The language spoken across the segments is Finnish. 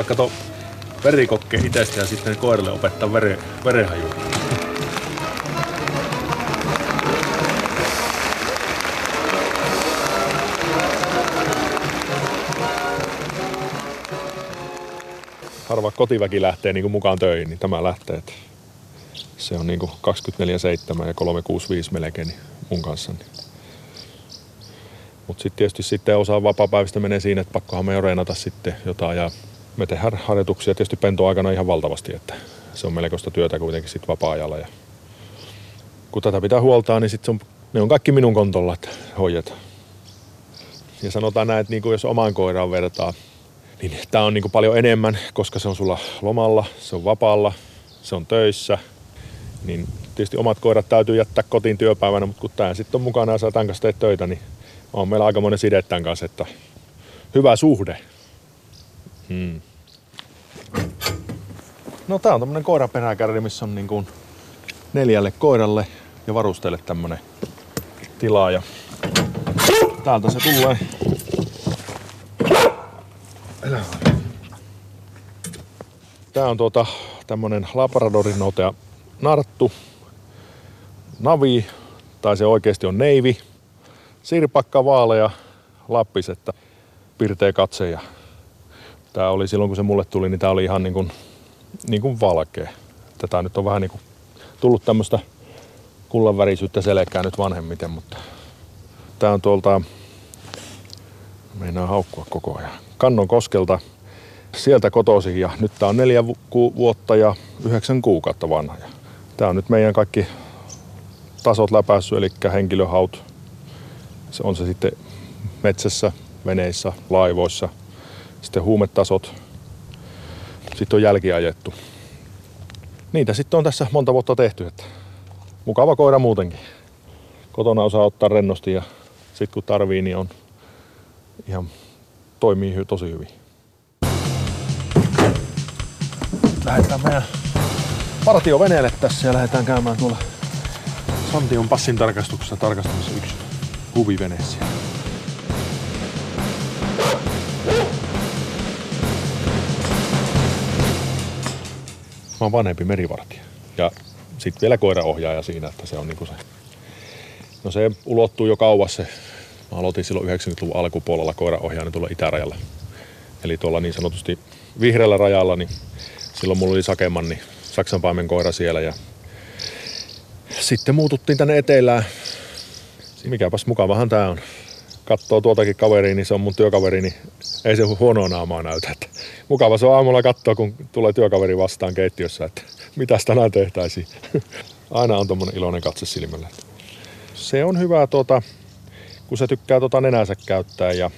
ottaa kato verikokke itsestä ja sitten koiralle opettaa vere, verenhajua. harva kotiväki lähtee niin kuin mukaan töihin, niin tämä lähtee. Se on niin kuin 24-7 ja 365 melkein niin mun kanssa. Niin. Mutta sitten tietysti sitten osa vapaa-päivistä menee siinä, että pakkohan me jo reenata sitten jotain. Ja me tehdään harjoituksia tietysti pentoaikana ihan valtavasti, että se on melkoista työtä kuitenkin sitten vapaa-ajalla. Ja kun tätä pitää huoltaa, niin sitten ne on kaikki minun kontolla, että hoidetaan. Ja sanotaan näin, että niin kuin jos omaan koiraan vertaa, niin tämä on niin kuin paljon enemmän, koska se on sulla lomalla, se on vapaalla, se on töissä. Niin tietysti omat koirat täytyy jättää kotiin työpäivänä, mutta kun tämä sitten on mukana ja saa tämän kanssa teet töitä, niin on meillä aika monen side tämän kanssa, että hyvä suhde. Hmm. No tää on tämmönen koiraperäkärri, missä on niin kuin neljälle koiralle ja varusteille tämmönen tila. Ja täältä se tulee. Tää on tuota tämmönen Labradorin notea narttu. Navi, tai se oikeasti on neivi. Sirpakka vaalea lappis, että pirteä katse. Ja tää oli silloin kun se mulle tuli, niin tää oli ihan niin kuin, niin kuin valkea. Tätä nyt on vähän niin kuin tullut tämmöistä kullanvärisyyttä selkää nyt vanhemmiten, mutta tää on tuolta, meinaa haukkua koko ajan, Kannon koskelta sieltä kotoisin ja nyt tää on neljä vuotta ja yhdeksän kuukautta vanha. Tää on nyt meidän kaikki tasot läpäissy, eli henkilöhaut. Se on se sitten metsässä, veneissä, laivoissa. Sitten huumetasot. Sitten on jälki ajettu. Niitä sitten on tässä monta vuotta tehty. Että mukava koira muutenkin. Kotona osaa ottaa rennosti ja sitten kun tarvii, niin on ihan toimii tosi hyvin. Lähdetään meidän partioveneelle tässä ja lähdetään käymään tuolla Santion passin tarkastuksessa tarkastamassa yksi huvivene Mä oon vanhempi merivartija. Ja sitten vielä koiraohjaaja siinä, että se on niinku se... No se ulottuu jo kauas se. Mä aloitin silloin 90-luvun alkupuolella koiraohjaajana tuolla itärajalla. Eli tuolla niin sanotusti vihreällä rajalla, niin silloin mulla oli Sakeman, niin Saksanpaimen koira siellä ja sitten muututtiin tänne etelään. Mikäpäs mukavahan tää on. Katsoo tuoltakin kaveriin, niin se on mun työkaveri, niin ei se huonoa naamaa näytä. Että mukava se on aamulla katsoa, kun tulee työkaveri vastaan keittiössä, että mitä tänään tehtäisiin. Aina on tommonen iloinen katse silmällä. Se on hyvä, tuota, kun se tykkää tuota nenänsä käyttää ja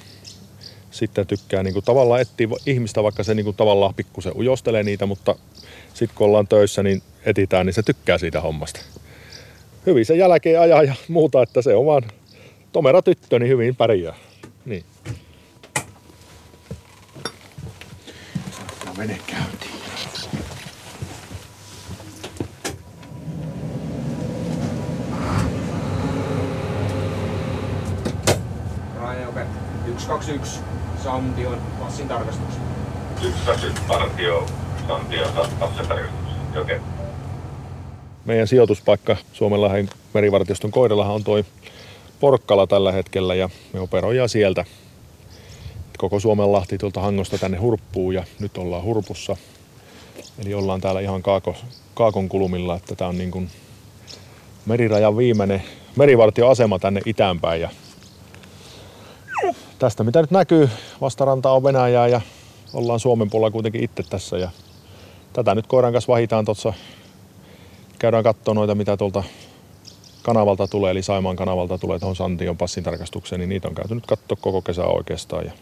sitten tykkää niin kuin, tavallaan etsiä ihmistä, vaikka se niin kuin, tavallaan pikkusen ujostelee niitä, mutta sitten kun ollaan töissä, niin etitään, niin se tykkää siitä hommasta. Hyvin sen jälkeen ajaa ja muuta, että se on vaan tomera tyttö, niin hyvin pärjää. Niin. Saattaa mene käyntiin. Rajoke 121 Santion passin tarkastus. 121 partio passin tarkastus. Okei. Meidän sijoituspaikka Suomenlahden merivartioston koidellahan on toi Porkkala tällä hetkellä ja me operoidaan sieltä. Koko Suomenlahti tuolta Hangosta tänne Hurppuu ja nyt ollaan Hurpussa. Eli ollaan täällä ihan kaako, kaakon kulmilla, että tämä on niin kuin merirajan viimeinen merivartioasema tänne itäänpäin. Ja tästä mitä nyt näkyy, vastaranta on Venäjää ja ollaan Suomen puolella kuitenkin itse tässä. Ja tätä nyt koiran kanssa vahitaan tuossa. Käydään katsoa noita, mitä tuolta kanavalta tulee, eli Saimaan kanavalta tulee tuohon Santion passin tarkastukseen, niin niitä on käyty nyt katsoa koko kesä oikeastaan. Ja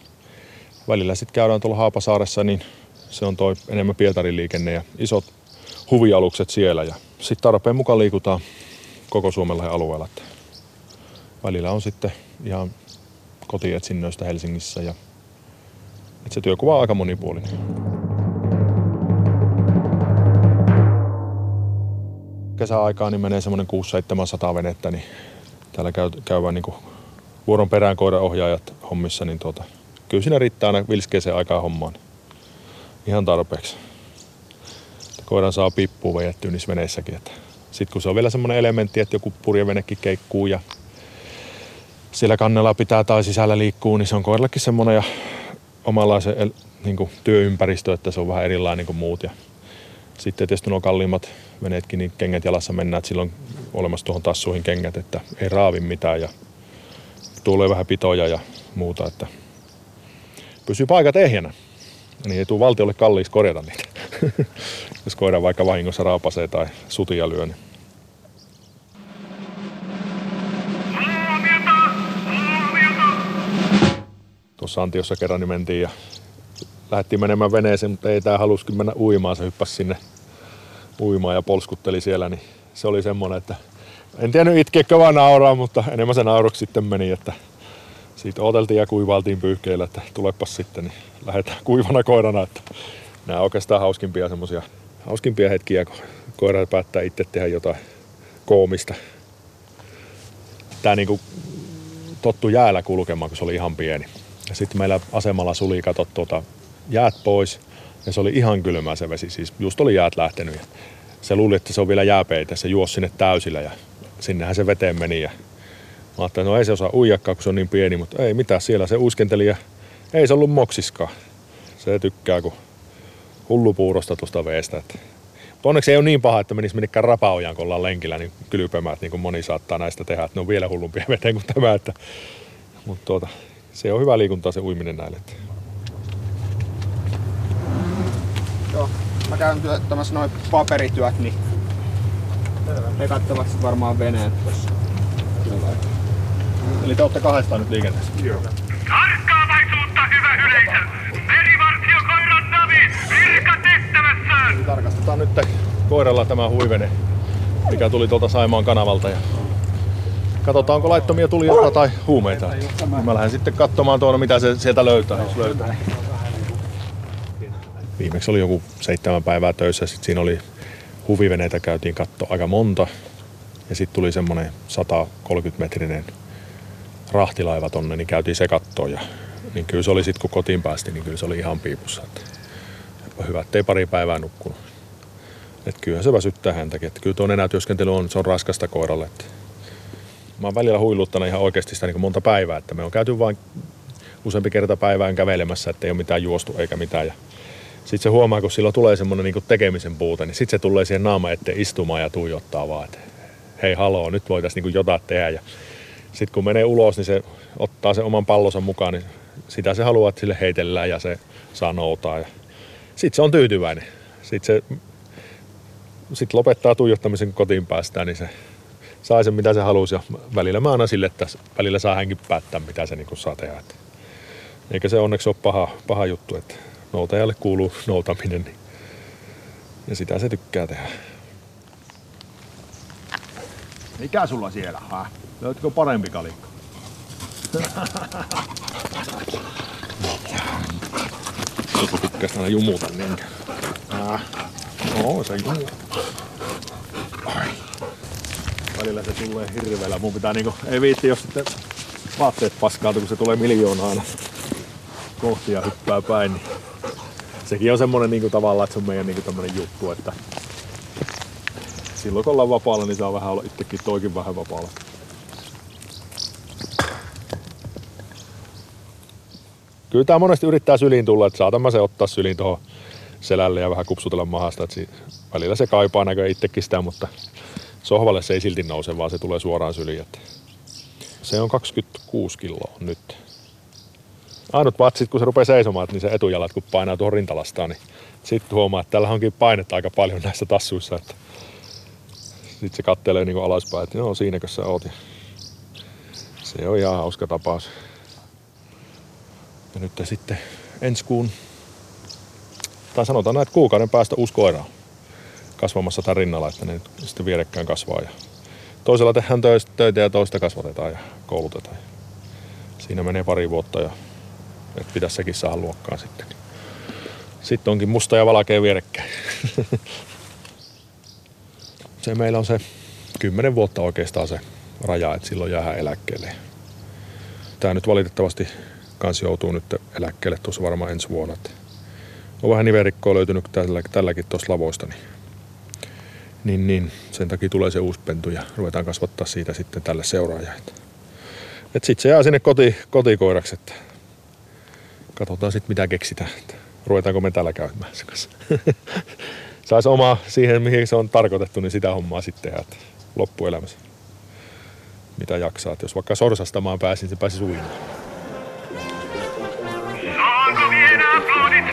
välillä sitten käydään tuolla Haapasaaressa, niin se on toi enemmän Pietarin liikenne ja isot huvialukset siellä. Ja sitten tarpeen mukaan liikutaan koko Suomella alueella. Että välillä on sitten ihan kotietsinnöistä Helsingissä ja se työkuva on aika monipuolinen. Kesäaikaan niin menee semmoinen 6-700 venettä, niin täällä käy, käydään niin vuoron perään koiraohjaajat hommissa, niin tuota, kyllä siinä riittää aina vilskeeseen aikaa hommaan. ihan tarpeeksi. Koiran saa pippuun vejettyä niissä veneissäkin. Että sitten kun se on vielä semmoinen elementti, että joku purjevenekin keikkuu ja siellä kannella pitää tai sisällä liikkuu, niin se on koirallekin semmoinen ja omanlaisen niin kuin, työympäristö, että se on vähän erilainen kuin muut. Ja sitten tietysti nuo kalliimmat veneetkin, niin kengät jalassa mennään, että silloin olemassa tuohon tassuihin kengät, että ei raavi mitään ja tulee vähän pitoja ja muuta, että pysyy paikat ehjänä. Niin ei tule valtiolle kalliiksi korjata niitä. Jos koira vaikka vahingossa raapasee tai sutia lyö, niin tuossa Antiossa kerran niin mentiin ja lähdettiin menemään veneeseen, mutta ei tää haluskin mennä uimaan. Se hyppäsi sinne uimaan ja polskutteli siellä, niin se oli semmonen, että en tiennyt itkeäkö vaan nauraa, mutta enemmän se nauruksi sitten meni, että siitä oteltiin ja kuivaltiin pyyhkeillä, että tulepas sitten, niin lähdetään kuivana koirana, että nämä on oikeastaan hauskimpia semmosia hauskimpia hetkiä, kun koira päättää itse tehdä jotain koomista. Tää niinku tottu jäällä kulkemaan, kun se oli ihan pieni. Ja sitten meillä asemalla suli katot tuota jäät pois ja se oli ihan kylmää se vesi. Siis just oli jäät lähtenyt ja se luuli, että se on vielä jääpeitä. Se juosi sinne täysillä ja sinnehän se veteen meni. Ja mä ajattelin, no ei se osaa uijakkaa, kun se on niin pieni, mutta ei mitään. Siellä se uiskenteli ja ei se ollut moksiskaan. Se tykkää kuin hullupuurosta tuosta veestä. Että onneksi ei ole niin paha, että menisi minnekään rapaojaan, kun ollaan lenkillä, niin kylpemään, niin kuin moni saattaa näistä tehdä, että ne on vielä hullumpia veteen kuin tämä. Että, mutta tuota, se on hyvä liikuntaa se uiminen näille. Mä käyn työttämässä noin paperityöt, niin he kattavat sit varmaan veneen tossa. Eli te olette kahdestaan nyt liikenteessä? Joo. Tarkkaavaisuutta, hyvä yleisö! Merivartiokoiran Navi, virka tehtävässään! Tarkastetaan nyt koiralla tämä huivene, mikä tuli tuolta Saimaan kanavalta. Ja katsotaan, onko laittomia tulijoita tai huumeita. Mä lähden sitten katsomaan tuonne, mitä se sieltä löytää, jos löytää. Viimeksi oli joku seitsemän päivää töissä, sitten siinä oli huviveneitä käytiin katto aika monta. Ja sitten tuli semmonen 130 metrinen rahtilaiva tonne, niin käytiin se kattoon. Ja, niin kyllä se oli sitten, kun kotiin päästiin, niin kyllä se oli ihan piipussa. Että hyvä, ettei pari päivää nukkunut. Et kyllähän se väsyttää häntäkin. Et kyllä tuo enätyöskentely on, se on raskasta koiralle. Et mä oon välillä huiluttanut ihan oikeasti sitä niin monta päivää, että me on käyty vain useampi kerta päivään kävelemässä, että ei ole mitään juostu eikä mitään. Ja sitten se huomaa, kun sillä tulee semmoinen niin tekemisen puute, niin sitten se tulee siihen naama eteen istumaan ja tuijottaa vaan, että hei haloo, nyt voitaisiin niin jotain tehdä. Ja sitten kun menee ulos, niin se ottaa sen oman pallonsa mukaan, niin sitä se haluaa, että sille heitellään ja se saa noutaa. Sitten se on tyytyväinen. Sitten se sit lopettaa tuijottamisen, kun kotiin päästään, niin se sai sen mitä se halusi ja välillä mä annan sille, että välillä saa hänkin päättää mitä se niin saa tehdä. Eikä se onneksi ole paha, paha juttu, että noutajalle kuuluu noutaminen niin ja sitä se tykkää tehdä. Mikä sulla siellä, ha? Löytyykö parempi kalikka? Tykkäs aina jumuta niinkö? Ah. No, se. Ai. Välillä se tulee hirveellä. Mun pitää niinku, ei viitti jos sitten vaatteet paskautuu, kun se tulee miljoonaa kohti ja hyppää päin. Niin sekin on semmonen niinku tavallaan, että se on meidän niinku tämmönen juttu, että silloin kun ollaan vapaalla, niin saa vähän olla itsekin toikin vähän vapaalla. Kyllä tää monesti yrittää syliin tulla, että saatan mä se ottaa syliin tuohon selälle ja vähän kupsutella mahasta. Että välillä se kaipaa näkö itsekin sitä, mutta sohvalle se ei silti nouse, vaan se tulee suoraan syliin. Että se on 26 kiloa nyt. Ainut vatsit, kun se rupeaa seisomaan, niin se etujalat kun painaa tuohon rintalastaan, niin sitten huomaa, että täällä onkin painetta aika paljon näissä tassuissa. Että sitten se kattelee niin alaspäin, että joo, siinäkö sä oot. Se on ihan hauska tapaus. Ja nyt sitten ensi kuun, tai sanotaan näin, että kuukauden päästä uusi koira kasvamassa tämän rinnalla, että ne nyt sitten vierekkäin kasvaa. Ja toisella tehdään töitä ja toista kasvatetaan ja koulutetaan. Siinä menee pari vuotta ja että pitäisi sekin saada luokkaan sitten. Sitten onkin musta ja valkea vierekkäin. se meillä on se kymmenen vuotta oikeastaan se raja, että silloin jää eläkkeelle. Tämä nyt valitettavasti kans joutuu nyt eläkkeelle tuossa varmaan ensi vuonna. On vähän niverikkoa löytynyt tällä, tälläkin tuossa lavoista, niin, niin, niin, sen takia tulee se uusi pentu ja ruvetaan kasvattaa siitä sitten tälle seuraajalle. Et sitten se jää sinne koti, kotikoiraksi, että katsotaan sitten mitä keksitään. Ruvetaanko me täällä käymään se kanssa. Saisi omaa siihen, mihin se on tarkoitettu, niin sitä hommaa sitten tehdä loppuelämässä. Mitä jaksaa. Jos vaikka sorsastamaan pääsin, se pääsi suimaan. Saanko aplodit?